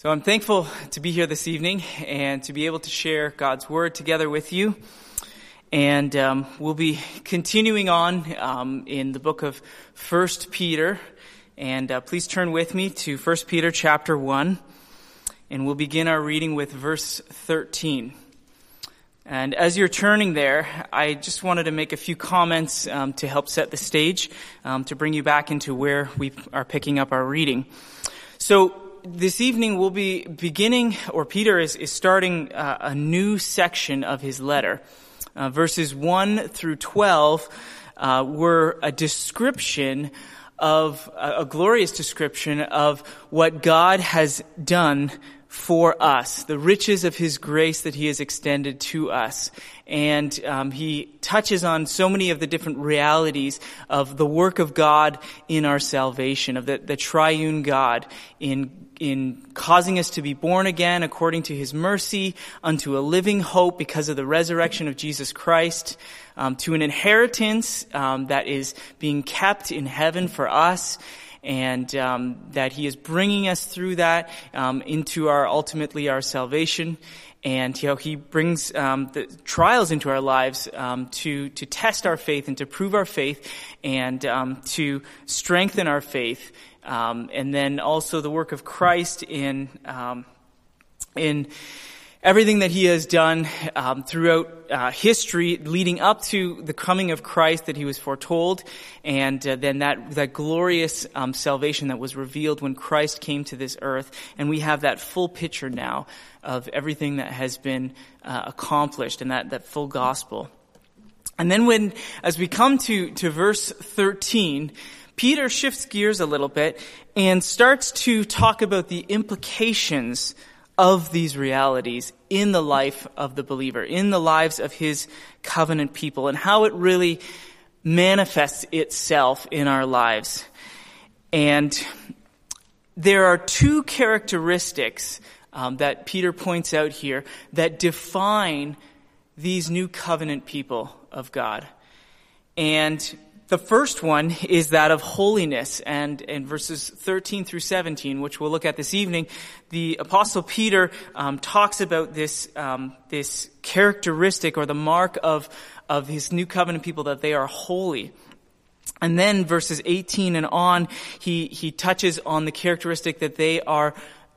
So I'm thankful to be here this evening and to be able to share God's Word together with you. And um, we'll be continuing on um, in the book of First Peter. And uh, please turn with me to First Peter chapter 1. And we'll begin our reading with verse 13. And as you're turning there, I just wanted to make a few comments um, to help set the stage, um, to bring you back into where we are picking up our reading. So this evening we'll be beginning, or Peter is, is starting uh, a new section of his letter. Uh, verses 1 through 12 uh, were a description of, a glorious description of what God has done for us, the riches of His grace that He has extended to us. And um, He touches on so many of the different realities of the work of God in our salvation, of the, the triune God in in causing us to be born again according to his mercy unto a living hope because of the resurrection of Jesus Christ, um, to an inheritance um, that is being kept in heaven for us, and um, that He is bringing us through that um, into our ultimately our salvation. And you know, He brings um, the trials into our lives um, to to test our faith and to prove our faith and um, to strengthen our faith. Um, and then also the work of Christ in in everything that he has done um, throughout uh, history leading up to the coming of Christ that he was foretold, and uh, then that, that glorious um, salvation that was revealed when Christ came to this earth. And we have that full picture now of everything that has been uh, accomplished and that, that full gospel. And then when, as we come to, to verse 13, Peter shifts gears a little bit and starts to talk about the implications of these realities in the life of the believer, in the lives of his covenant people, and how it really manifests itself in our lives. And there are two characteristics um, that Peter points out here that define these new covenant people of God. And the first one is that of holiness, and in verses 13 through 17, which we'll look at this evening, the apostle Peter um, talks about this um, this characteristic or the mark of of his new covenant people that they are holy. And then verses 18 and on, he he touches on the characteristic that they are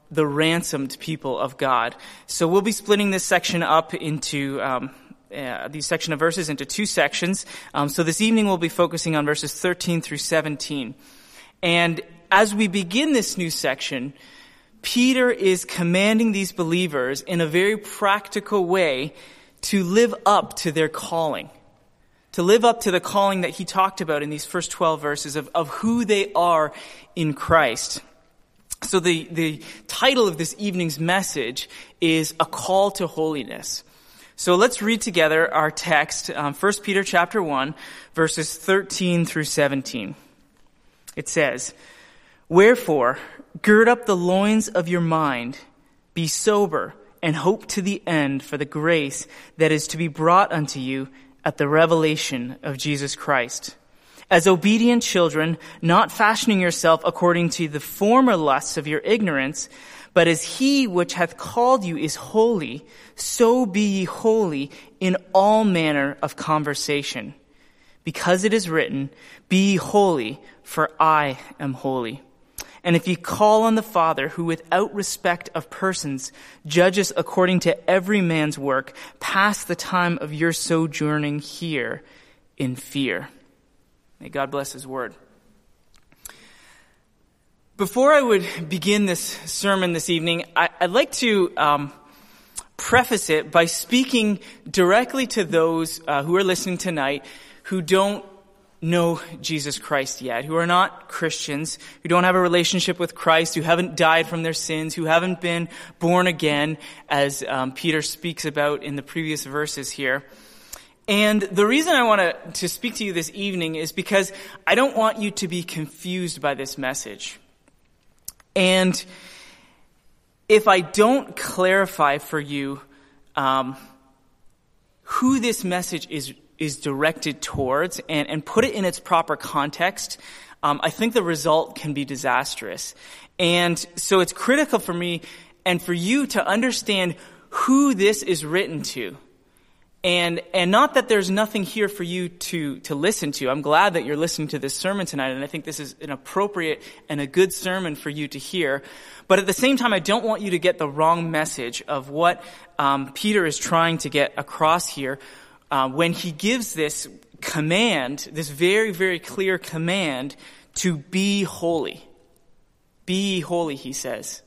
the ransomed people of God. So we'll be splitting this section up into um, uh, these section of verses into two sections. Um, so this evening we'll be focusing on verses 13 through 17. And as we begin this new section, Peter is commanding these believers in a very practical way to live up to their calling. To live up to the calling that he talked about in these first 12 verses of, of who they are in Christ. So the, the title of this evening's message is A Call to Holiness. So let's read together our text, um, 1 Peter chapter 1, verses 13 through 17. It says, Wherefore, gird up the loins of your mind, be sober, and hope to the end for the grace that is to be brought unto you at the revelation of Jesus Christ. As obedient children, not fashioning yourself according to the former lusts of your ignorance, but as he which hath called you is holy, so be ye holy in all manner of conversation. Because it is written, Be holy, for I am holy. And if ye call on the Father, who without respect of persons judges according to every man's work, pass the time of your sojourning here in fear. May God bless his word. Before I would begin this sermon this evening, I, would like to um, preface it by speaking directly to those uh, who are listening tonight who don't know Jesus Christ yet, who are not Christians, who don't have a relationship with Christ, who haven't died from their sins, who haven't been born again, as um, Peter speaks about in the previous verses here. And the reason I want to, to speak to you this evening is because I don't want you to be confused by this message. And if I don't clarify for you um, who this message is is directed towards and, and put it in its proper context, um, I think the result can be disastrous. And so it's critical for me and for you to understand who this is written to. And, and not that there's nothing here for you to, to listen to. I'm glad that you're listening to this sermon tonight, and I think this is an appropriate and a good sermon for you to hear. But at the same time, I don't want you to get the wrong message of what um, Peter is trying to get across here uh, when he gives this command, this very, very clear command to be holy. Be holy, he says.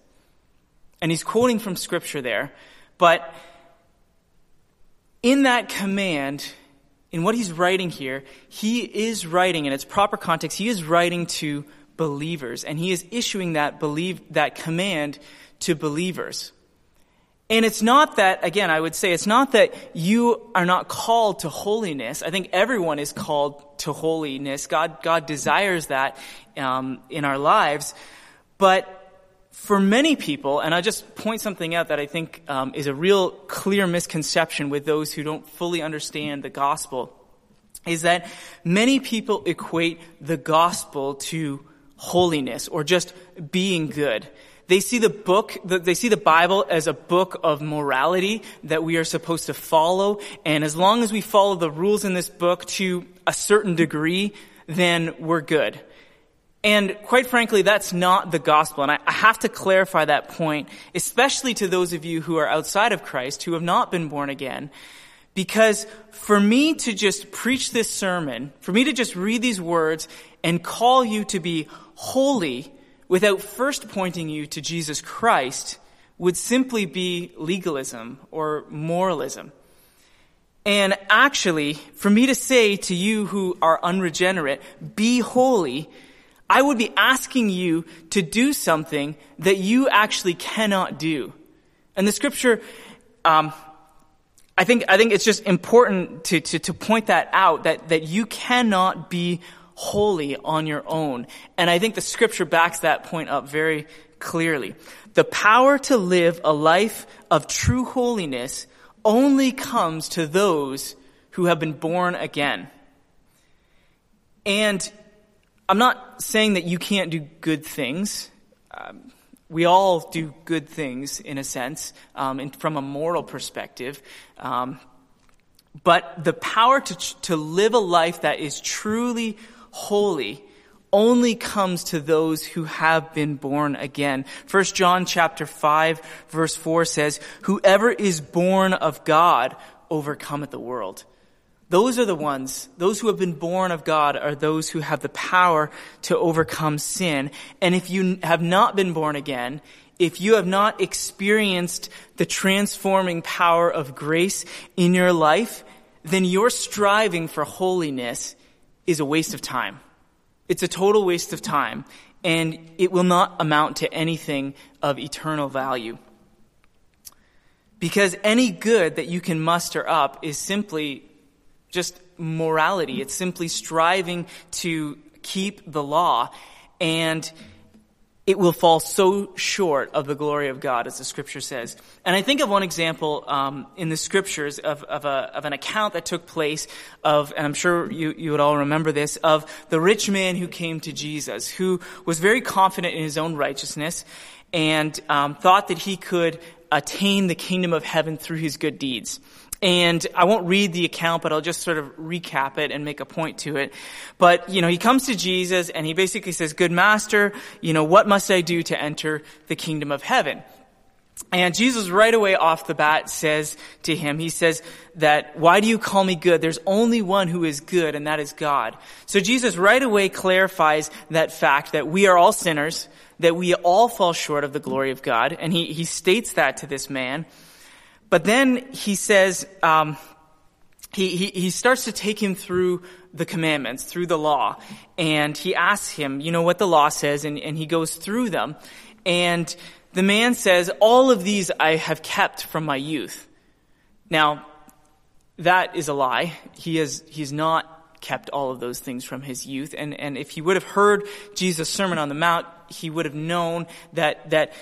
And he's quoting from scripture there. But in that command, in what he's writing here, he is writing in its proper context, he is writing to believers and he is issuing that believe, that command to believers. And it's not that, again, I would say it's not that you are not called to holiness. I think everyone is called to holiness. God, God desires that um, in our lives. But for many people, and I just point something out that I think um, is a real clear misconception with those who don't fully understand the gospel, is that many people equate the gospel to holiness or just being good. They see the book, they see the Bible as a book of morality that we are supposed to follow, and as long as we follow the rules in this book to a certain degree, then we're good. And quite frankly, that's not the gospel. And I, have to clarify that point, especially to those of you who are outside of Christ, who have not been born again. Because for me to just preach this sermon, for me to just read these words and call you to be holy without first pointing you to Jesus Christ would simply be legalism or moralism. And actually, for me to say to you who are unregenerate, be holy, I would be asking you to do something that you actually cannot do. And the scripture, um, I think, I think it's just important to, to, to point that out, that, that you cannot be holy on your own. And I think the scripture backs that point up very clearly. The power to live a life of true holiness only comes to those who have been born again. And I'm not saying that you can't do good things. Um, we all do good things in a sense, um, in, from a moral perspective. Um, but the power to, to live a life that is truly holy only comes to those who have been born again. First John chapter 5 verse 4 says, Whoever is born of God overcometh the world. Those are the ones, those who have been born of God are those who have the power to overcome sin. And if you have not been born again, if you have not experienced the transforming power of grace in your life, then your striving for holiness is a waste of time. It's a total waste of time, and it will not amount to anything of eternal value. Because any good that you can muster up is simply just morality. It's simply striving to keep the law. And it will fall so short of the glory of God, as the scripture says. And I think of one example um, in the scriptures of, of, a, of, an account that took place of, and I'm sure you, you would all remember this, of the rich man who came to Jesus, who was very confident in his own righteousness and um, thought that he could attain the kingdom of heaven through his good deeds. And I won't read the account, but I'll just sort of recap it and make a point to it. But, you know, he comes to Jesus and he basically says, good master, you know, what must I do to enter the kingdom of heaven? And Jesus right away off the bat says to him, he says that, why do you call me good? There's only one who is good and that is God. So Jesus right away clarifies that fact that we are all sinners, that we all fall short of the glory of God. And he, he states that to this man. But then he says, um, he, he, he starts to take him through the commandments, through the law. And he asks him, you know, what the law says, and, and he goes through them. And the man says, all of these I have kept from my youth. Now, that is a lie. He has, he's not kept all of those things from his youth. And, and if he would have heard Jesus' Sermon on the Mount, he would have known that, that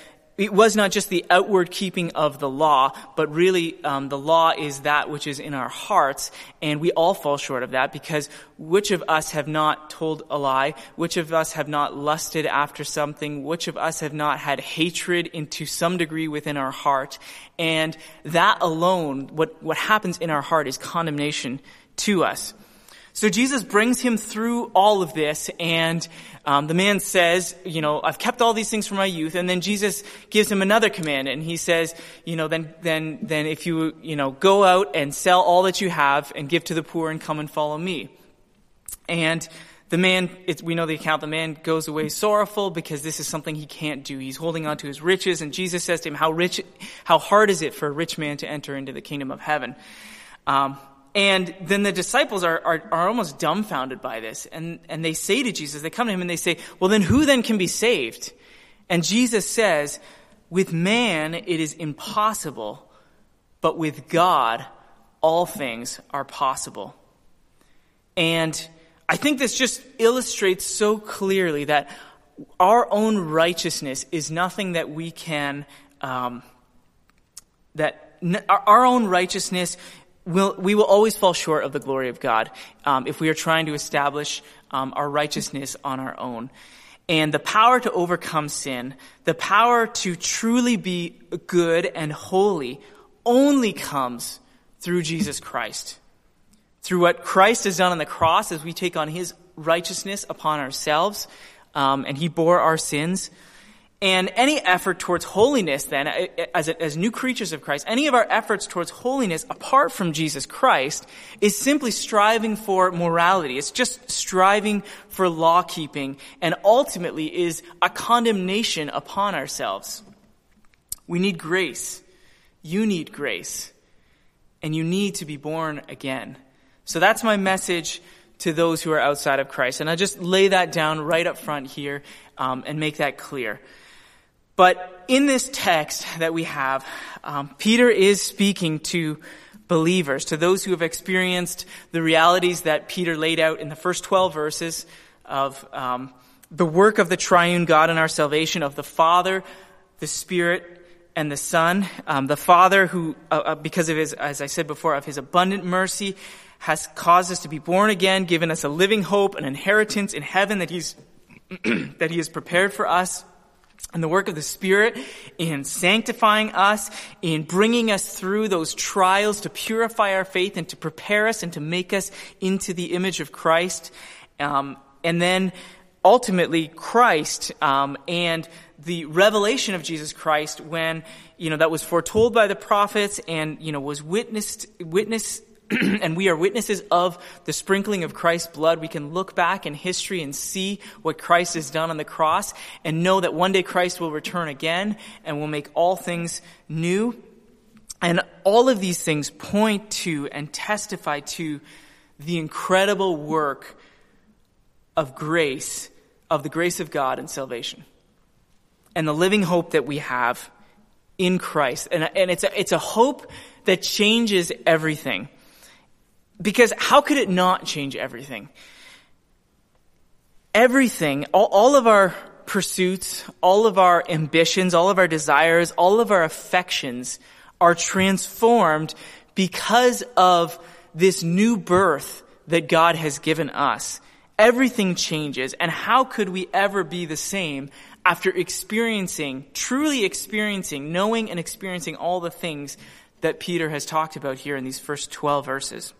it was not just the outward keeping of the law, but really um, the law is that which is in our hearts, and we all fall short of that because which of us have not told a lie? Which of us have not lusted after something? Which of us have not had hatred into some degree within our heart? And that alone, what, what happens in our heart is condemnation to us. So Jesus brings him through all of this, and um, the man says, "You know, I've kept all these things from my youth." And then Jesus gives him another command, and he says, "You know, then, then, then, if you, you know, go out and sell all that you have and give to the poor, and come and follow me." And the man, we know the account. The man goes away sorrowful because this is something he can't do. He's holding on to his riches, and Jesus says to him, "How rich, how hard is it for a rich man to enter into the kingdom of heaven?" Um, and then the disciples are, are, are, almost dumbfounded by this. And, and they say to Jesus, they come to him and they say, well, then who then can be saved? And Jesus says, with man it is impossible, but with God all things are possible. And I think this just illustrates so clearly that our own righteousness is nothing that we can, um, that our own righteousness will, we will always fall short of the glory of God um, if we are trying to establish um, our righteousness on our own. And the power to overcome sin, the power to truly be good and holy, only comes through Jesus Christ. Through what Christ has done on the cross as we take on his righteousness upon ourselves, um, and he bore our sins. And any effort towards holiness, then, as, as new creatures of Christ, any of our efforts towards holiness apart from Jesus Christ is simply striving for morality. It's just striving for law keeping and ultimately is a condemnation upon ourselves. We need grace. You need grace. And you need to be born again. So that's my message to those who are outside of Christ. And I just lay that down right up front here um, and make that clear. But in this text that we have, um, Peter is speaking to believers, to those who have experienced the realities that Peter laid out in the first 12 verses of um, the work of the triune God in our salvation, of the Father, the Spirit, and the Son. Um, the Father, who, uh, uh, because of his, as I said before, of his abundant mercy, has caused us to be born again, given us a living hope, an inheritance in heaven that he's that he has prepared for us and the work of the Spirit in sanctifying us, in bringing us through those trials to purify our faith and to prepare us and to make us into the image of Christ. Um, and then ultimately Christ um, and the revelation of Jesus Christ when you know that was foretold by the prophets and you know was witnessed witnessed and we are witnesses of the sprinkling of Christ's blood, we can look back in history and see what Christ has done on the cross and know that one day Christ will return again and will make all things new. And all of these things point to and testify to the incredible work of grace, of the grace of God and salvation. And the living hope that we have in Christ. And, and it's, a, it's a hope that changes everything. Because how could it not change everything? Everything, all, all of our pursuits, all of our ambitions, all of our desires, all of our affections are transformed because of this new birth that God has given us. Everything changes, and how could we ever be the same after experiencing, truly experiencing, knowing and experiencing all the things that Peter has talked about here in these first 12 verses?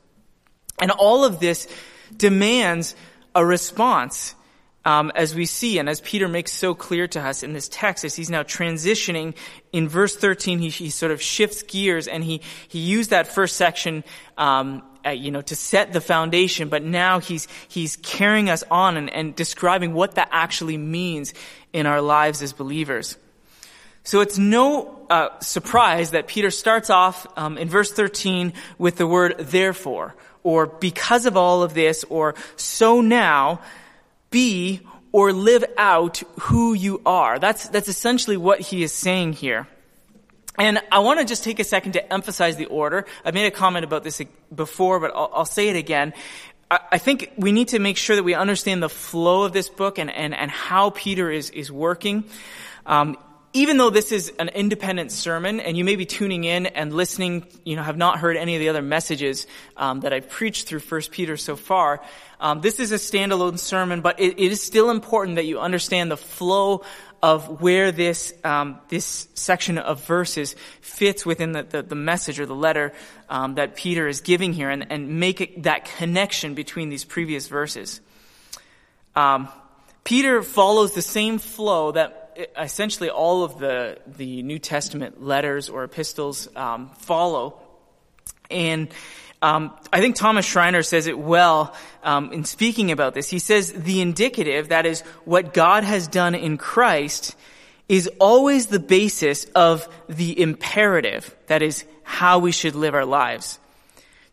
And all of this demands a response. Um, as we see, and as Peter makes so clear to us in this text, as he's now transitioning in verse 13, he, he sort of shifts gears, and he he used that first section, um, uh, you know, to set the foundation. But now he's he's carrying us on and, and describing what that actually means in our lives as believers. So it's no uh, surprise that Peter starts off um, in verse 13 with the word therefore, or because of all of this, or so now, be or live out who you are. That's, that's essentially what he is saying here. And I want to just take a second to emphasize the order. I've made a comment about this before, but I'll, I'll say it again. I, I think we need to make sure that we understand the flow of this book and, and, and how Peter is, is working. Um, even though this is an independent sermon, and you may be tuning in and listening, you know, have not heard any of the other messages um, that I've preached through First Peter so far, um, this is a standalone sermon, but it, it is still important that you understand the flow of where this um, this section of verses fits within the, the, the message or the letter um, that Peter is giving here, and, and make it, that connection between these previous verses. Um, Peter follows the same flow that essentially all of the, the New Testament letters or epistles um, follow. And um, I think Thomas Schreiner says it well um, in speaking about this. He says the indicative, that is, what God has done in Christ, is always the basis of the imperative, that is, how we should live our lives.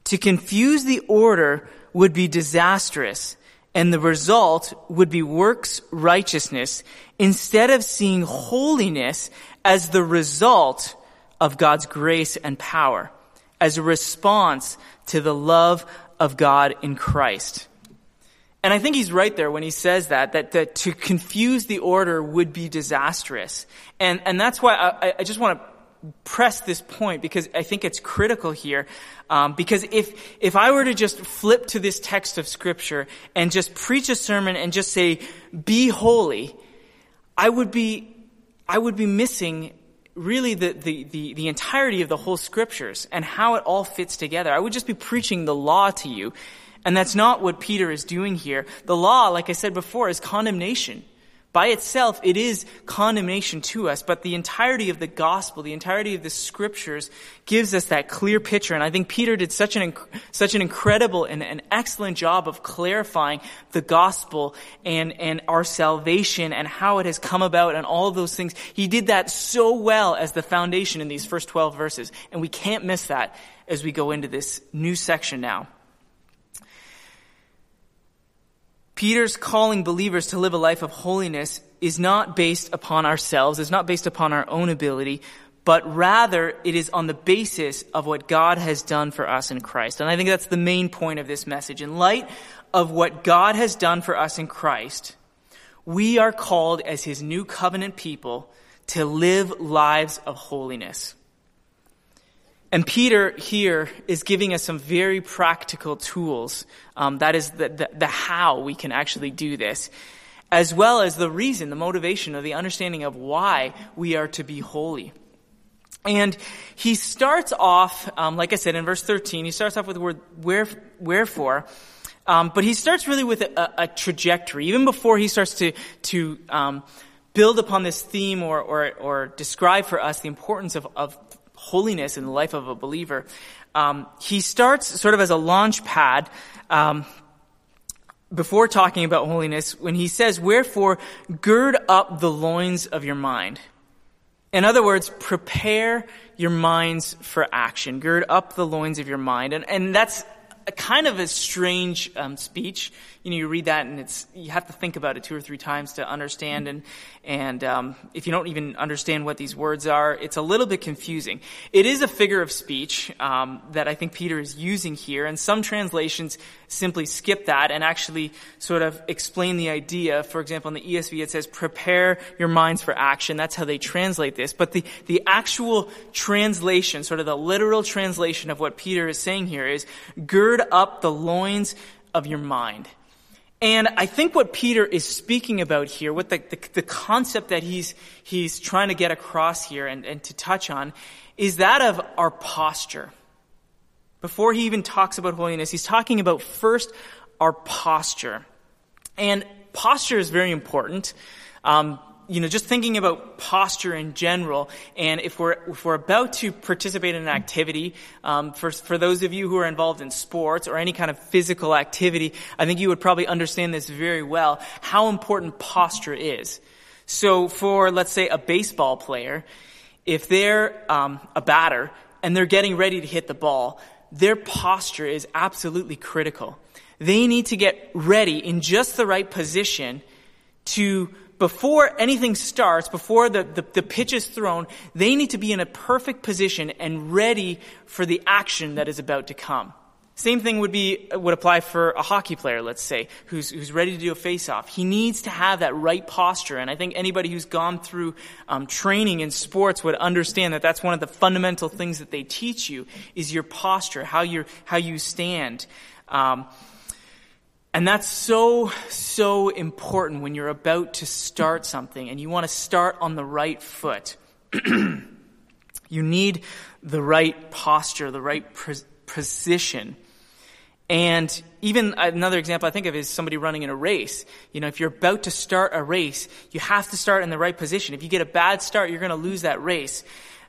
To confuse the order would be disastrous and the result would be works righteousness instead of seeing holiness as the result of God's grace and power, as a response to the love of God in Christ. And I think he's right there when he says that, that, that to confuse the order would be disastrous. And, and that's why I, I just want to press this point because I think it's critical here. Um, because if if I were to just flip to this text of Scripture and just preach a sermon and just say "Be holy," I would be I would be missing really the, the, the, the entirety of the whole Scriptures and how it all fits together. I would just be preaching the law to you. And that's not what Peter is doing here. The law, like I said before, is condemnation. By itself, it is condemnation to us, but the entirety of the gospel, the entirety of the scriptures gives us that clear picture. And I think Peter did such an, such an incredible and an excellent job of clarifying the gospel and, and our salvation and how it has come about and all of those things. He did that so well as the foundation in these first 12 verses. And we can't miss that as we go into this new section now. Peter's calling believers to live a life of holiness is not based upon ourselves, is not based upon our own ability, but rather it is on the basis of what God has done for us in Christ. And I think that's the main point of this message. In light of what God has done for us in Christ, we are called as his new covenant people to live lives of holiness. And Peter here is giving us some very practical tools. Um, that is the, the, the, how we can actually do this, as well as the reason, the motivation, or the understanding of why we are to be holy. And he starts off, um, like I said in verse 13, he starts off with the word where, wherefore. Um, but he starts really with a, a, trajectory, even before he starts to to um, build upon this theme or, or, or describe for us the importance of, of holiness in the life of a believer, um, he starts sort of as a launch pad um, before talking about holiness when he says, Wherefore, gird up the loins of your mind. In other words, prepare your minds for action. Gird up the loins of your mind. And, and that's a kind of a strange um, speech. You know, you read that and it's you have to think about it two or three times to understand. And and um, if you don't even understand what these words are, it's a little bit confusing. It is a figure of speech um, that I think Peter is using here, and some translations simply skip that and actually sort of explain the idea. For example, in the ESV, it says, "Prepare your minds for action." That's how they translate this. But the the actual translation, sort of the literal translation of what Peter is saying here, is gird gird up the loins of your mind. And I think what Peter is speaking about here, what the, the, the, concept that he's, he's trying to get across here and, and to touch on, is that of our posture. Before he even talks about holiness, he's talking about first our posture. And posture is very important. Um, you know, just thinking about posture in general, and if we're if we're about to participate in an activity, um, for for those of you who are involved in sports or any kind of physical activity, I think you would probably understand this very well. How important posture is. So, for let's say a baseball player, if they're um, a batter and they're getting ready to hit the ball, their posture is absolutely critical. They need to get ready in just the right position to before anything starts, before the, the, the, pitch is thrown, they need to be in a perfect position and ready for the action that is about to come. Same thing would be would apply for a hockey player, let's say, who's who's ready to do a face-off. He needs to have that right posture, and I think anybody who's gone through um, training in sports would understand that that's one of the fundamental things that they teach you is your posture, how you how you stand. Um, and that's so, so important when you're about to start something and you want to start on the right foot. you need the right posture, the right position. And even another example I think of is somebody running in a race. You know, if you're about to start a race, you have to start in the right position. If you get a bad start, you're going to lose that race.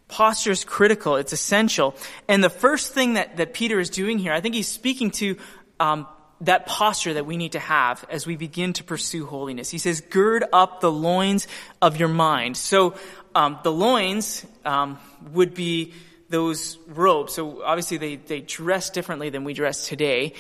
Posture is critical. It's essential. And the first thing that, that Peter is doing here, I think he's speaking to um, that posture that we need to have as we begin to pursue holiness. He says, gird up the loins of your mind. So um, the loins um, would be those robes. So obviously they, they dress differently than we dress today.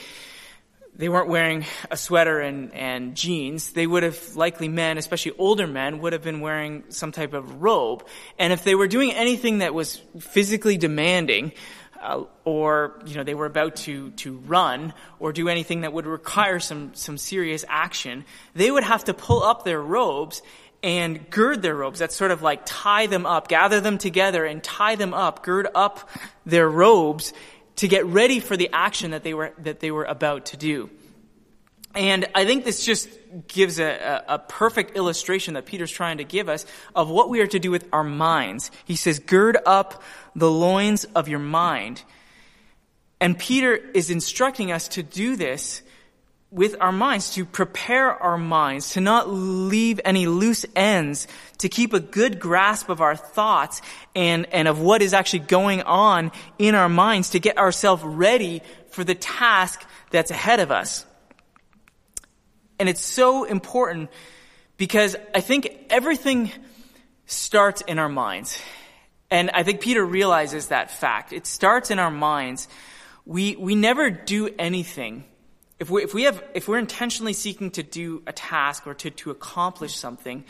They weren't wearing a sweater and, and jeans. They would have, likely men, especially older men, would have been wearing some type of robe. And if they were doing anything that was physically demanding, uh, or you know they were about to to run or do anything that would require some some serious action, they would have to pull up their robes and gird their robes. That's sort of like tie them up, gather them together and tie them up, gird up their robes to get ready for the action that they were that they were about to do. And I think this just gives a, a, a, perfect illustration that Peter's trying to give us of what we are to do with our minds. He says, gird up the loins of your mind. And Peter is instructing us to do this with our minds, to prepare our minds, to not leave any loose ends, to keep a good grasp of our thoughts and, and of what is actually going on in our minds, to get ourselves ready for the task that's ahead of us. And it's so important because I think everything starts in our minds. And I think Peter realizes that fact. It starts in our minds. We, we never do anything. If we, if we have, if we're intentionally seeking to do a task or to, to accomplish something,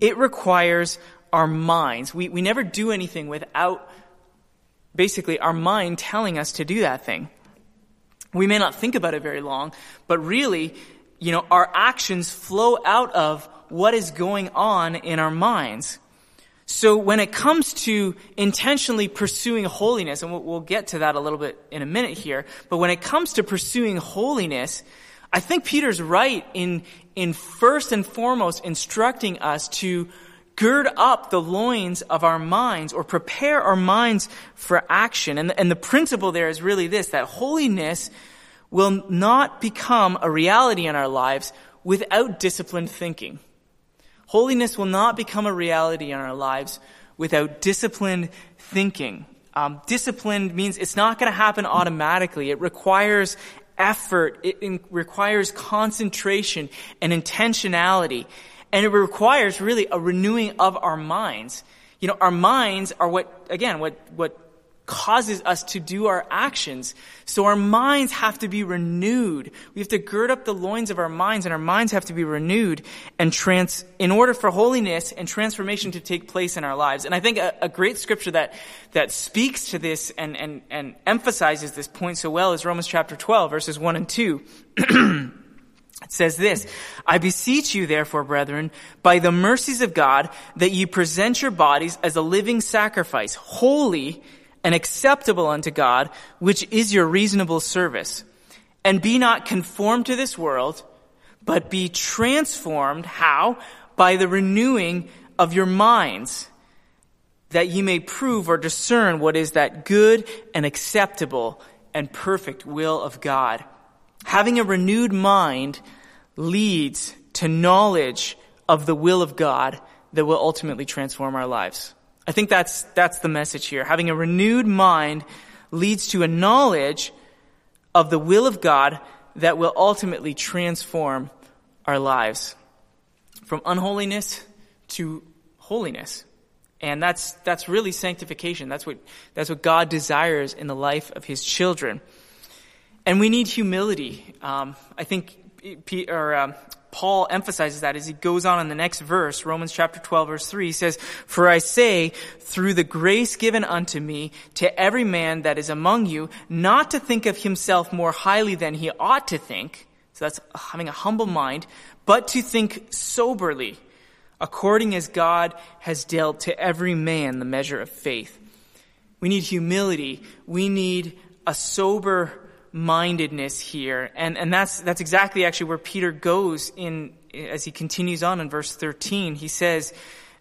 it requires our minds. We, we never do anything without basically our mind telling us to do that thing. We may not think about it very long, but really, you know, our actions flow out of what is going on in our minds. So when it comes to intentionally pursuing holiness, and we'll, get to that a little bit in a minute here, but when it comes to pursuing holiness, I think Peter's right in, in first and foremost instructing us to gird up the loins of our minds or prepare our minds for action. And, and the principle there is really this, that holiness will not become a reality in our lives without disciplined thinking. Holiness will not become a reality in our lives without disciplined thinking. Um, disciplined means it's not going to happen automatically. It requires effort. It in- requires concentration and intentionality. And it requires really a renewing of our minds. You know, our minds are what, again, what, what causes us to do our actions. So our minds have to be renewed. We have to gird up the loins of our minds and our minds have to be renewed and trans, in order for holiness and transformation to take place in our lives. And I think a, a great scripture that, that speaks to this and, and, and emphasizes this point so well is Romans chapter 12 verses 1 and 2. It says this, I beseech you therefore, brethren, by the mercies of God, that ye present your bodies as a living sacrifice, holy and acceptable unto God, which is your reasonable service. And be not conformed to this world, but be transformed. How? By the renewing of your minds, that ye may prove or discern what is that good and acceptable and perfect will of God. Having a renewed mind leads to knowledge of the will of God that will ultimately transform our lives. I think that's, that's the message here. Having a renewed mind leads to a knowledge of the will of God that will ultimately transform our lives from unholiness to holiness. And that's, that's really sanctification. That's what, that's what God desires in the life of His children. And we need humility. Um, I think or um, Paul emphasizes that as he goes on in the next verse, Romans chapter 12 verse 3, he says, For I say, through the grace given unto me, to every man that is among you, not to think of himself more highly than he ought to think, so that's having a humble mind, but to think soberly, according as God has dealt to every man the measure of faith. We need humility. We need a sober mindedness here. And, and that's, that's exactly actually where Peter goes in, as he continues on in verse 13. He says,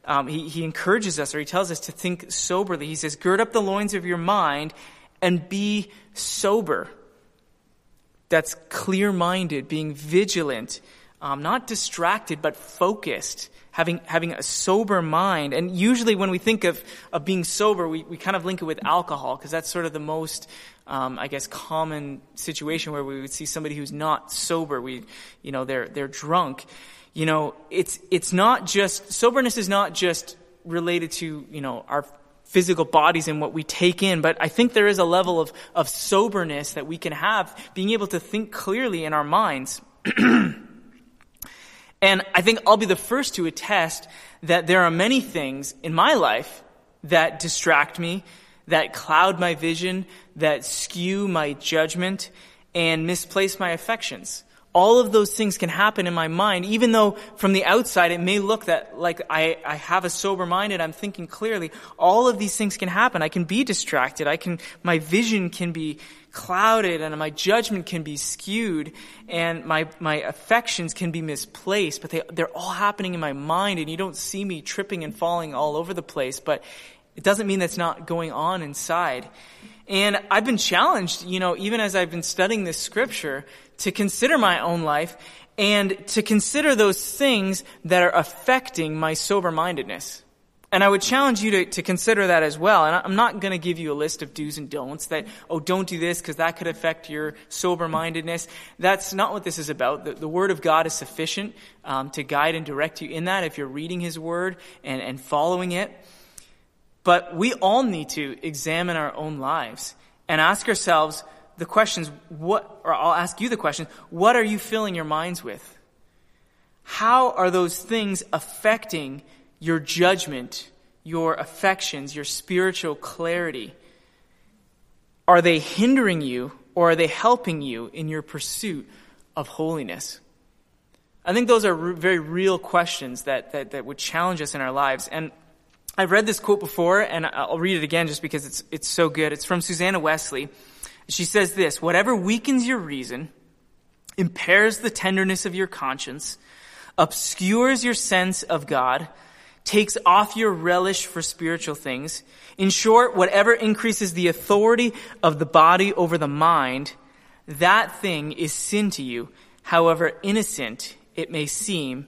um, he, he encourages us or he tells us to think soberly. He says, gird up the loins of your mind and be sober. That's clear minded, being vigilant, um, not distracted, but focused having, having a sober mind. And usually when we think of, of being sober, we, we kind of link it with alcohol because that's sort of the most, um, I guess, common situation where we would see somebody who's not sober. We, you know, they're, they're drunk. You know, it's, it's not just, soberness is not just related to, you know, our physical bodies and what we take in, but I think there is a level of, of soberness that we can have, being able to think clearly in our minds. And I think I'll be the first to attest that there are many things in my life that distract me, that cloud my vision, that skew my judgment, and misplace my affections. All of those things can happen in my mind, even though from the outside it may look that like I, I have a sober mind and I'm thinking clearly. All of these things can happen. I can be distracted. I can, my vision can be clouded and my judgment can be skewed and my, my affections can be misplaced, but they, they're all happening in my mind and you don't see me tripping and falling all over the place, but it doesn't mean that's not going on inside. And I've been challenged, you know, even as I've been studying this scripture, to consider my own life and to consider those things that are affecting my sober mindedness. And I would challenge you to, to consider that as well. And I'm not going to give you a list of do's and don'ts that, oh, don't do this because that could affect your sober mindedness. That's not what this is about. The, the Word of God is sufficient um, to guide and direct you in that if you're reading His Word and, and following it. But we all need to examine our own lives and ask ourselves the questions, what, or I'll ask you the question, what are you filling your minds with? How are those things affecting your judgment, your affections, your spiritual clarity? Are they hindering you or are they helping you in your pursuit of holiness? I think those are very real questions that, that, that would challenge us in our lives. And I've read this quote before, and I'll read it again just because it's, it's so good. It's from Susanna Wesley. She says this Whatever weakens your reason, impairs the tenderness of your conscience, obscures your sense of God, takes off your relish for spiritual things. In short, whatever increases the authority of the body over the mind, that thing is sin to you, however innocent it may seem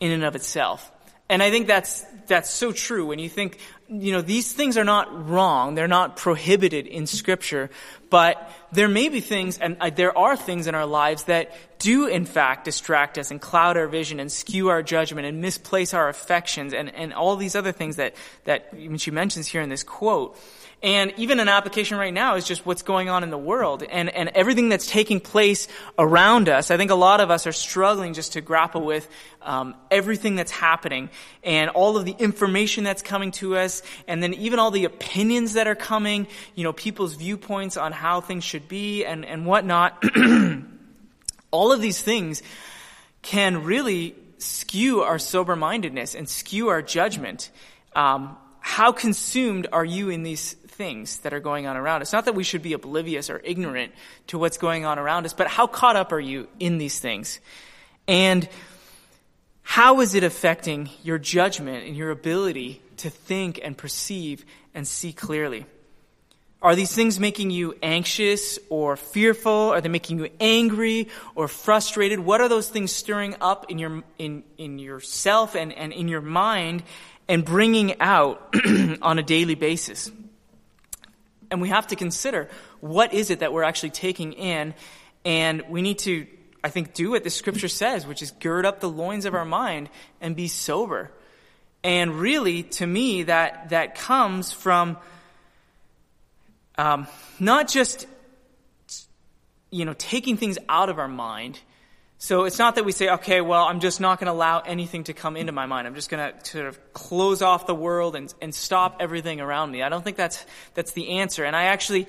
in and of itself. And I think that's, that's so true when you think, you know, these things are not wrong. They're not prohibited in scripture, but there may be things, and uh, there are things in our lives that do in fact distract us and cloud our vision and skew our judgment and misplace our affections and, and all these other things that, that she mentions here in this quote. And even an application right now is just what's going on in the world and, and everything that's taking place around us. I think a lot of us are struggling just to grapple with um, everything that's happening and all of the information that's coming to us and then even all the opinions that are coming, you know, people's viewpoints on how things should be and, and whatnot. all of these things can really skew our sober mindedness and skew our judgment. Um, how consumed are you in these things that are going on around us? Not that we should be oblivious or ignorant to what's going on around us, but how caught up are you in these things? And how is it affecting your judgment and your ability to think and perceive and see clearly? Are these things making you anxious or fearful? Are they making you angry or frustrated? What are those things stirring up in your, in, in yourself and, and in your mind and bringing out on a daily basis? And we have to consider what is it that we're actually taking in and we need to, I think, do what the scripture says, which is gird up the loins of our mind and be sober. And really, to me, that, that comes from um, not just you know taking things out of our mind, So it's not that we say, okay, well, I'm just not going to allow anything to come into my mind. I'm just going to sort of close off the world and, and stop everything around me. I don't think that's, that's the answer. And I actually,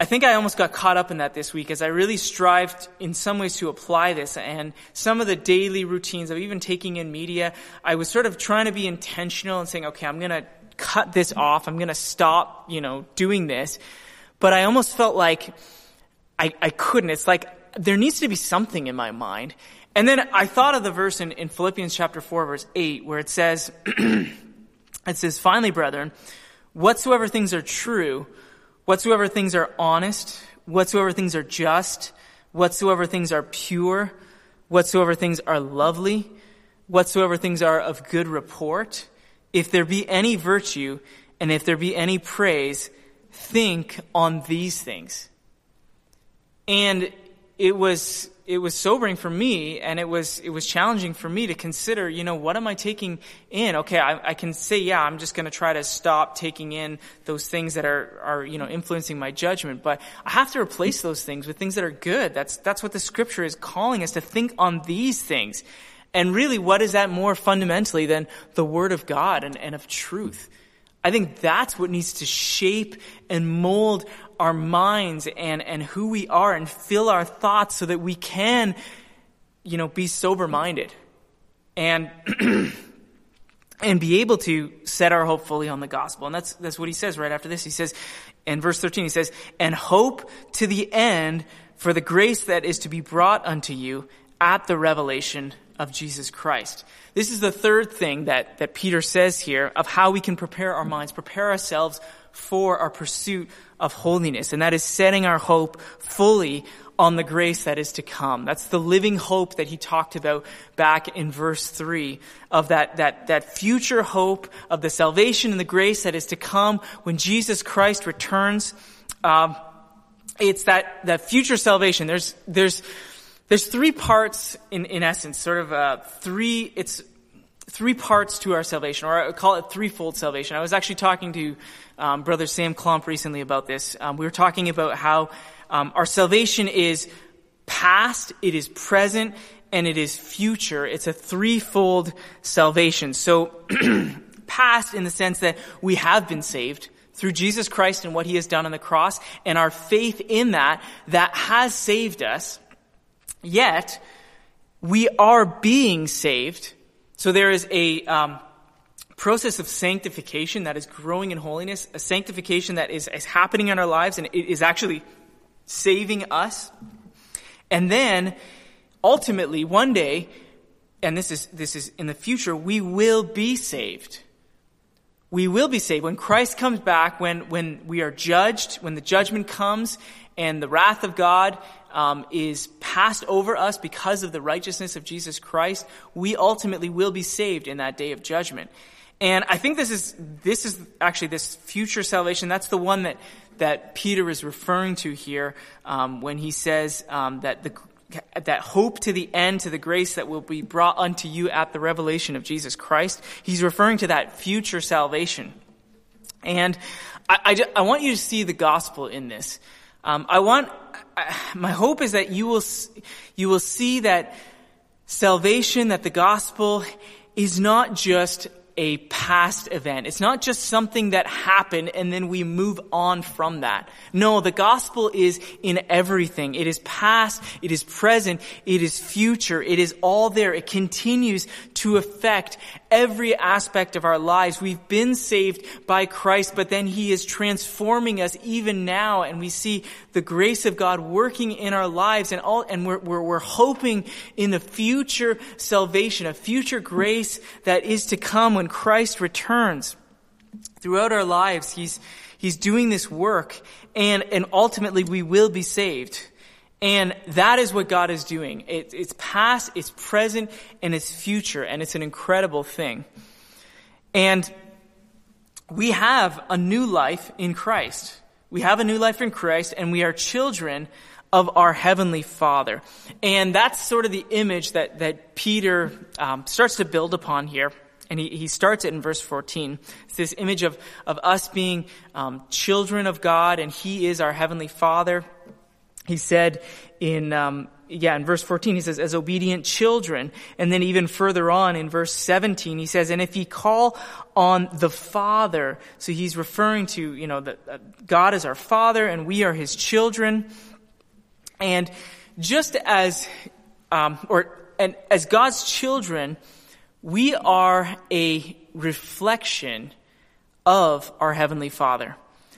I think I almost got caught up in that this week as I really strived in some ways to apply this and some of the daily routines of even taking in media, I was sort of trying to be intentional and saying, okay, I'm going to cut this off. I'm going to stop, you know, doing this. But I almost felt like I, I couldn't. It's like there needs to be something in my mind. And then I thought of the verse in, in Philippians chapter 4 verse 8 where it says, it says, finally, brethren, whatsoever things are true, whatsoever things are honest, whatsoever things are just, whatsoever things are pure, whatsoever things are lovely, whatsoever things are of good report, if there be any virtue, and if there be any praise, think on these things. And it was it was sobering for me and it was it was challenging for me to consider you know what am i taking in? Okay i, I can say yeah i'm just going to try to stop taking in those things that are are you know influencing my judgment. But i have to replace those things with things that are good. That's that's what the scripture is calling us to think on these things. And really what is that more fundamentally than the word of god and, and of truth? I think that's what needs to shape and mold our minds and, and who we are and fill our thoughts so that we can, you know, be sober minded and, and be able to set our hope fully on the gospel. And that's, that's what he says right after this. He says, in verse 13, he says, and hope to the end for the grace that is to be brought unto you at the revelation of Jesus Christ. This is the third thing that, that Peter says here of how we can prepare our minds, prepare ourselves for our pursuit of holiness, and that is setting our hope fully on the grace that is to come. That's the living hope that he talked about back in verse 3 of that, that, that future hope of the salvation and the grace that is to come when Jesus Christ returns. Um, it's that, that future salvation. There's, there's, there's three parts in, in essence, sort of, uh, three, it's, three parts to our salvation, or I call it threefold salvation. I was actually talking to um, Brother Sam Klump recently about this. Um, we were talking about how um, our salvation is past, it is present, and it is future. It's a threefold salvation. So, past in the sense that we have been saved through Jesus Christ and what he has done on the cross, and our faith in that, that has saved us. Yet, we are being saved so there is a um, process of sanctification that is growing in holiness, a sanctification that is, is happening in our lives and it is actually saving us. And then ultimately one day, and this is, this is in the future, we will be saved. We will be saved. When Christ comes back, when, when we are judged, when the judgment comes and the wrath of God um, is passed over us because of the righteousness of Jesus Christ, we ultimately will be saved in that day of judgment. And I think this is this is actually this future salvation. That's the one that that Peter is referring to here um, when he says um, that the that hope to the end, to the grace that will be brought unto you at the revelation of Jesus Christ. He's referring to that future salvation. And I, I, I want you to see the gospel in this. Um, I want, my hope is that you will, you will see that salvation, that the gospel is not just a past event. It's not just something that happened and then we move on from that. No, the gospel is in everything. It is past, it is present, it is future, it is all there. It continues to affect every aspect of our lives. We've been saved by Christ, but then He is transforming us even now, and we see the grace of God working in our lives, and all, and we're, we're, we're hoping in the future salvation, a future grace that is to come when Christ returns. Throughout our lives, He's, He's doing this work, and, and ultimately we will be saved. And that is what God is doing. It, it's past, it's present, and it's future, and it's an incredible thing. And we have a new life in Christ. We have a new life in Christ, and we are children of our Heavenly Father. And that's sort of the image that, that Peter um, starts to build upon here. And he, he starts it in verse 14. It's this image of, of us being um, children of God, and He is our Heavenly Father. He said in, um, yeah, in verse 14, he says, as obedient children. And then even further on in verse 17, he says, and if ye call on the Father, so he's referring to, you know, that uh, God is our Father and we are his children. And just as, um, or, and as God's children, we are a reflection of our Heavenly Father.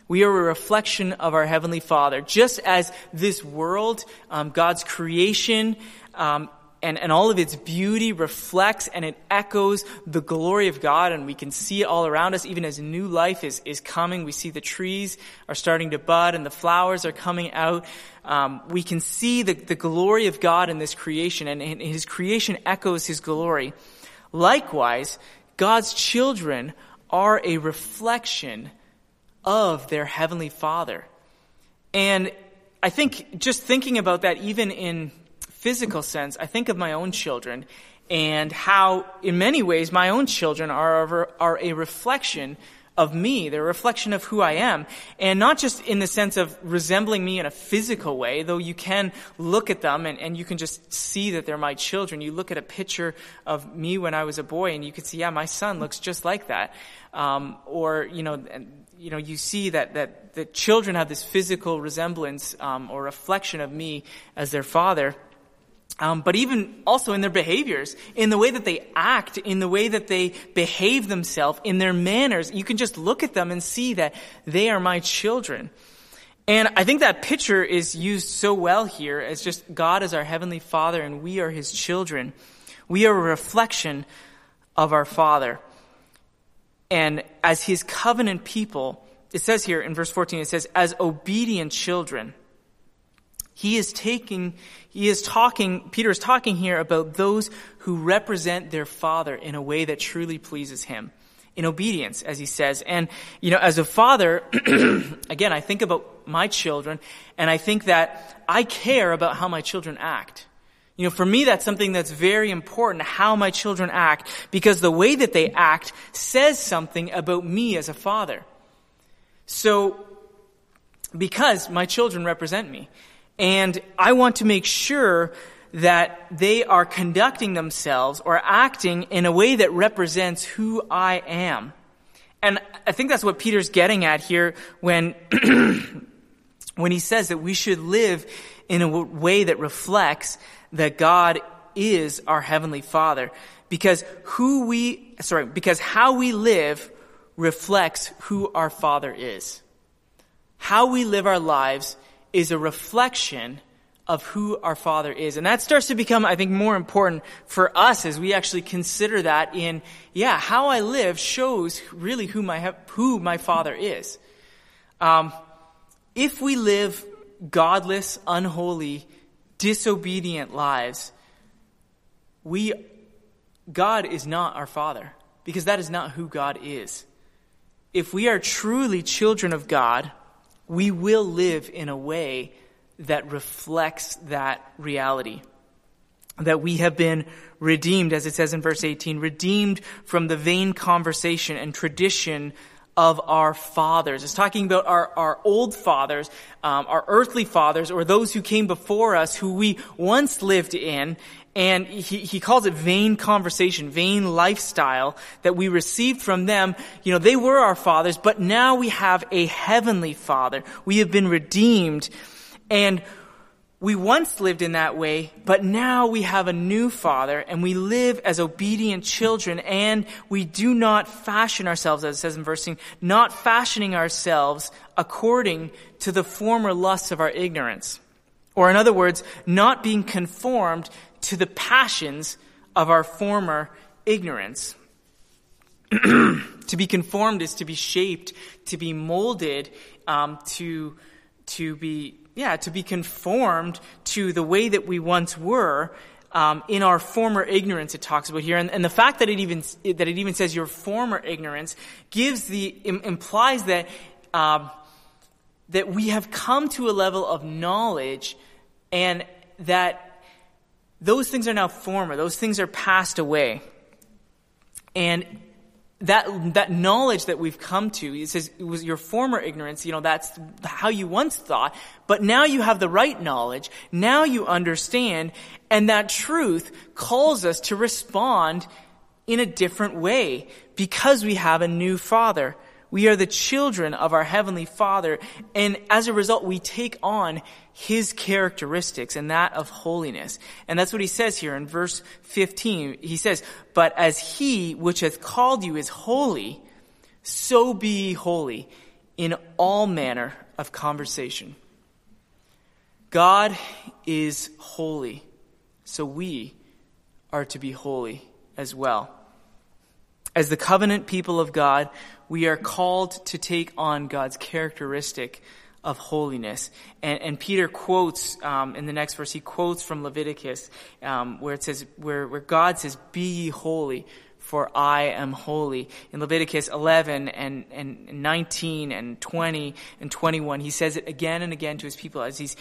We are a reflection of our Heavenly Father. Just as this world, um, God's creation, um, and, and all of its beauty reflects and it echoes the glory of God and we can see it all around us even as new life is, is coming. We see the trees are starting to bud and the flowers are coming out. Um, we can see the, the glory of God in this creation and, and his creation echoes his glory. Likewise, God's children are a reflection of their heavenly father. And I think just thinking about that even in physical sense, I think of my own children and how in many ways my own children are, are a reflection of me. They're a reflection of who I am. And not just in the sense of resembling me in a physical way, though you can look at them and, and you can just see that they're my children. You look at a picture of me when I was a boy and you can see, yeah, my son looks just like that. Um, or, you know, you know, you see that, that the children have this physical resemblance um, or reflection of me as their father. Um, but even also in their behaviors, in the way that they act, in the way that they behave themselves, in their manners, you can just look at them and see that they are my children. And I think that picture is used so well here as just God is our heavenly Father and we are His children. We are a reflection of our Father. And as His covenant people, it says here in verse 14, it says, as obedient children. He is taking, he is talking, Peter is talking here about those who represent their father in a way that truly pleases him. In obedience, as he says. And, you know, as a father, again, I think about my children, and I think that I care about how my children act. You know, for me, that's something that's very important, how my children act, because the way that they act says something about me as a father. So, because my children represent me, and I want to make sure that they are conducting themselves or acting in a way that represents who I am. And I think that's what Peter's getting at here when, when he says that we should live in a way that reflects that God is our heavenly Father. Because who we, sorry, because how we live reflects who our Father is. How we live our lives is a reflection of who our Father is. And that starts to become, I think, more important for us as we actually consider that in, yeah, how I live shows really who my, who my Father is. Um, if we live godless, unholy, disobedient lives, we, God is not our Father because that is not who God is. If we are truly children of God, we will live in a way that reflects that reality. That we have been redeemed, as it says in verse 18, redeemed from the vain conversation and tradition of our fathers. It's talking about our, our old fathers, um, our earthly fathers, or those who came before us who we once lived in. And he, he calls it vain conversation, vain lifestyle that we received from them. You know, they were our fathers, but now we have a heavenly father. We have been redeemed. And we once lived in that way, but now we have a new father and we live as obedient children and we do not fashion ourselves, as it says in verse 16, not fashioning ourselves according to the former lusts of our ignorance. Or in other words, not being conformed to the passions of our former ignorance. to be conformed is to be shaped, to be molded, um, to, to be yeah, to be conformed to the way that we once were um, in our former ignorance. It talks about here, and, and, the fact that it even that it even says your former ignorance gives the implies that um, that we have come to a level of knowledge, and that those things are now former. Those things are passed away, and that, that knowledge that we've come to, it says it was your former ignorance, you know, that's how you once thought, but now you have the right knowledge, now you understand, and that truth calls us to respond in a different way because we have a new Father. We are the children of our Heavenly Father, and as a result, we take on His characteristics and that of holiness. And that's what He says here in verse 15. He says, But as He which hath called you is holy, so be holy in all manner of conversation. God is holy, so we are to be holy as well. As the covenant people of God, we are called to take on God's characteristic of holiness. And, and Peter quotes um, in the next verse, he quotes from Leviticus, um, where it says, where, where God says, "Be ye holy, for I am holy." In Leviticus 11 and, and 19 and 20 and 21, he says it again and again to his people as he's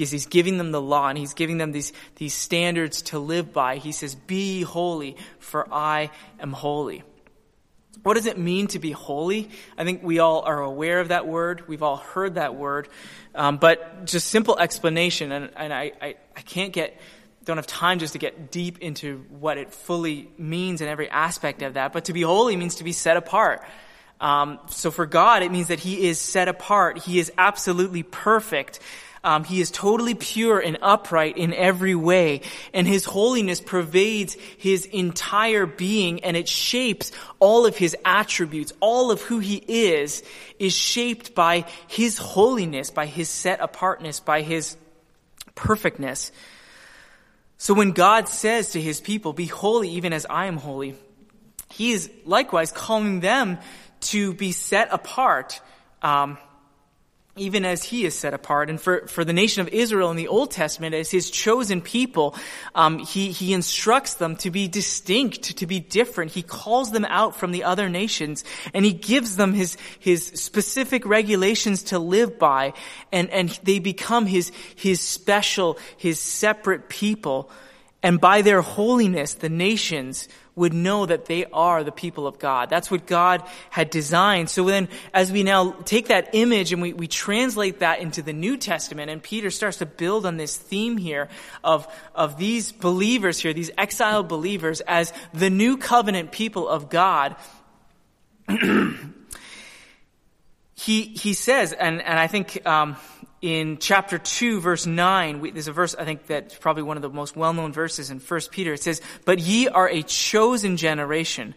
as he's giving them the law and he's giving them these, these standards to live by. He says, Be holy, for I am holy. What does it mean to be holy? I think we all are aware of that word. We've all heard that word. Um, but just simple explanation, and, and I, I, I can't get, don't have time just to get deep into what it fully means in every aspect of that. But to be holy means to be set apart. Um, so for God, it means that He is set apart. He is absolutely perfect. Um, he is totally pure and upright in every way, and his holiness pervades his entire being, and it shapes all of his attributes. All of who he is is shaped by his holiness, by his set apartness, by his perfectness. So when God says to his people, be holy even as I am holy, he is likewise calling them to be set apart, um, even as he is set apart. And for, for the nation of Israel in the Old Testament, as his chosen people, um, he, he instructs them to be distinct, to be different. He calls them out from the other nations, and he gives them his, his specific regulations to live by, and, and they become his, his special, his separate people. And by their holiness, the nations would know that they are the people of God. That's what God had designed. So then, as we now take that image and we, we translate that into the New Testament, and Peter starts to build on this theme here of, of these believers here, these exiled believers, as the new covenant people of God. he, he says, and, and I think, um, in chapter 2 verse 9 we, there's a verse i think that's probably one of the most well-known verses in 1 peter. It says but ye are a chosen generation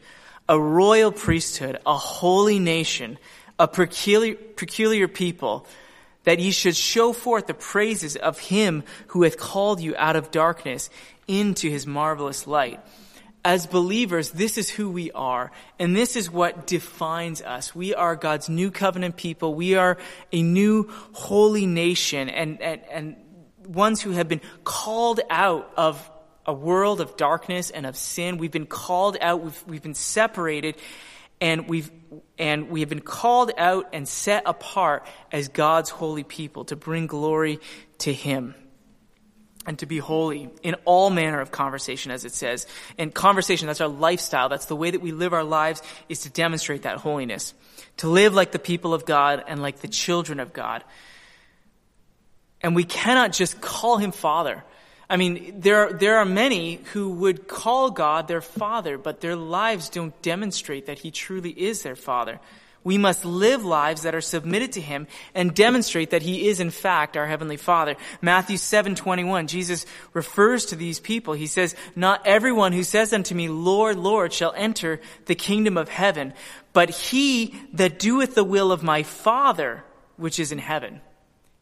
a royal priesthood a holy nation a peculiar, peculiar people that ye should show forth the praises of him who hath called you out of darkness into his marvelous light as believers, this is who we are, and this is what defines us. We are God's new covenant people. We are a new holy nation, and, and, and ones who have been called out of a world of darkness and of sin. We've been called out, we've, we've been separated, and we've and we have been called out and set apart as God's holy people to bring glory to Him and to be holy in all manner of conversation, as it says. And conversation, that's our lifestyle. That's the way that we live our lives is to demonstrate that holiness. To live like the people of God and like the children of God. And we cannot just call him Father. I mean, there, there are many who would call God their Father, but their lives don't demonstrate that he truly is their Father. We must live lives that are submitted to Him and demonstrate that He is in fact our Heavenly Father. Matthew 7:21, Jesus refers to these people. He says, "Not everyone who says unto me, Lord, Lord, shall enter the kingdom of heaven, but he that doeth the will of my Father which is in heaven."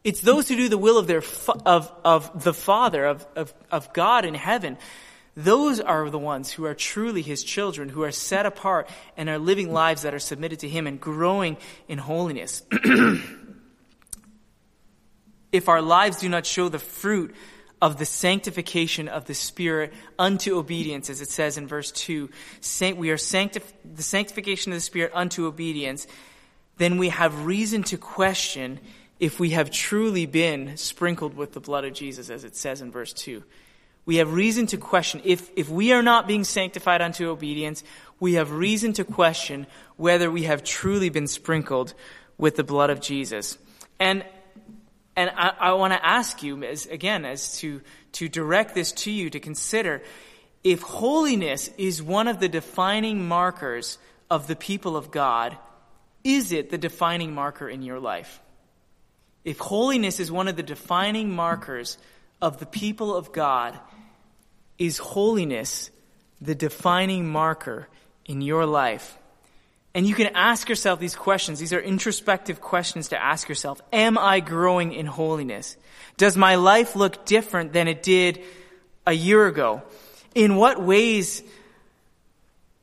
It's those who do the will of their of of the Father of of, of God in heaven those are the ones who are truly his children, who are set apart and are living lives that are submitted to him and growing in holiness. if our lives do not show the fruit of the sanctification of the Spirit unto obedience, as it says in verse 2, we are sanctif- the sanctification of the Spirit unto obedience, then we have reason to question if we have truly been sprinkled with the blood of Jesus, as it says in verse 2 we have reason to question. If, if we are not being sanctified unto obedience, we have reason to question whether we have truly been sprinkled with the blood of Jesus. And, and I, I want to ask you, as, again, as to, to direct this to you to consider if holiness is one of the defining markers of the people of God, is it the defining marker in your life? If holiness is one of the defining markers of the people of God, is holiness the defining marker in your life? And you can ask yourself these questions. These are introspective questions to ask yourself. Am I growing in holiness? Does my life look different than it did a year ago? In what ways,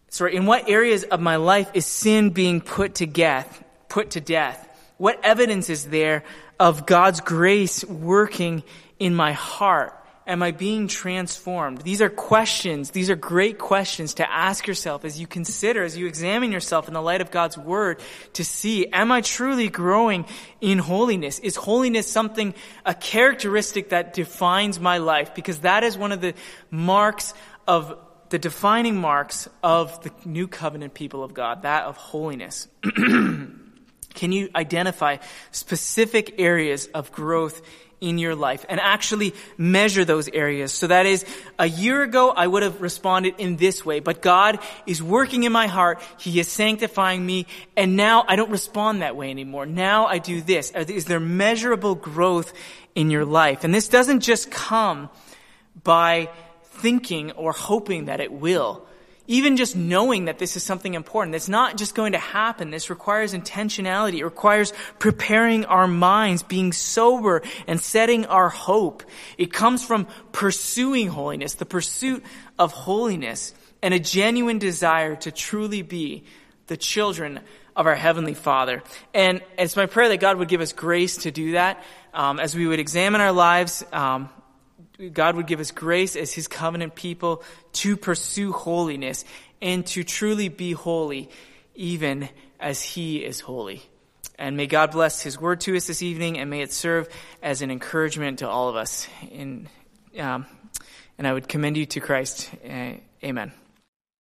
sorry, in what areas of my life is sin being put to death, put to death? What evidence is there of God's grace working in my heart? Am I being transformed? These are questions. These are great questions to ask yourself as you consider, as you examine yourself in the light of God's word to see, am I truly growing in holiness? Is holiness something, a characteristic that defines my life? Because that is one of the marks of the defining marks of the new covenant people of God, that of holiness. Can you identify specific areas of growth in your life and actually measure those areas. So that is, a year ago I would have responded in this way, but God is working in my heart. He is sanctifying me and now I don't respond that way anymore. Now I do this. Is there measurable growth in your life? And this doesn't just come by thinking or hoping that it will even just knowing that this is something important, that's not just going to happen. This requires intentionality. It requires preparing our minds, being sober and setting our hope. It comes from pursuing holiness, the pursuit of holiness and a genuine desire to truly be the children of our Heavenly Father. And it's my prayer that God would give us grace to do that um, as we would examine our lives. Um, God would give us grace as His covenant people to pursue holiness and to truly be holy, even as He is holy. And may God bless His word to us this evening, and may it serve as an encouragement to all of us. In, um, and I would commend you to Christ. Uh, amen.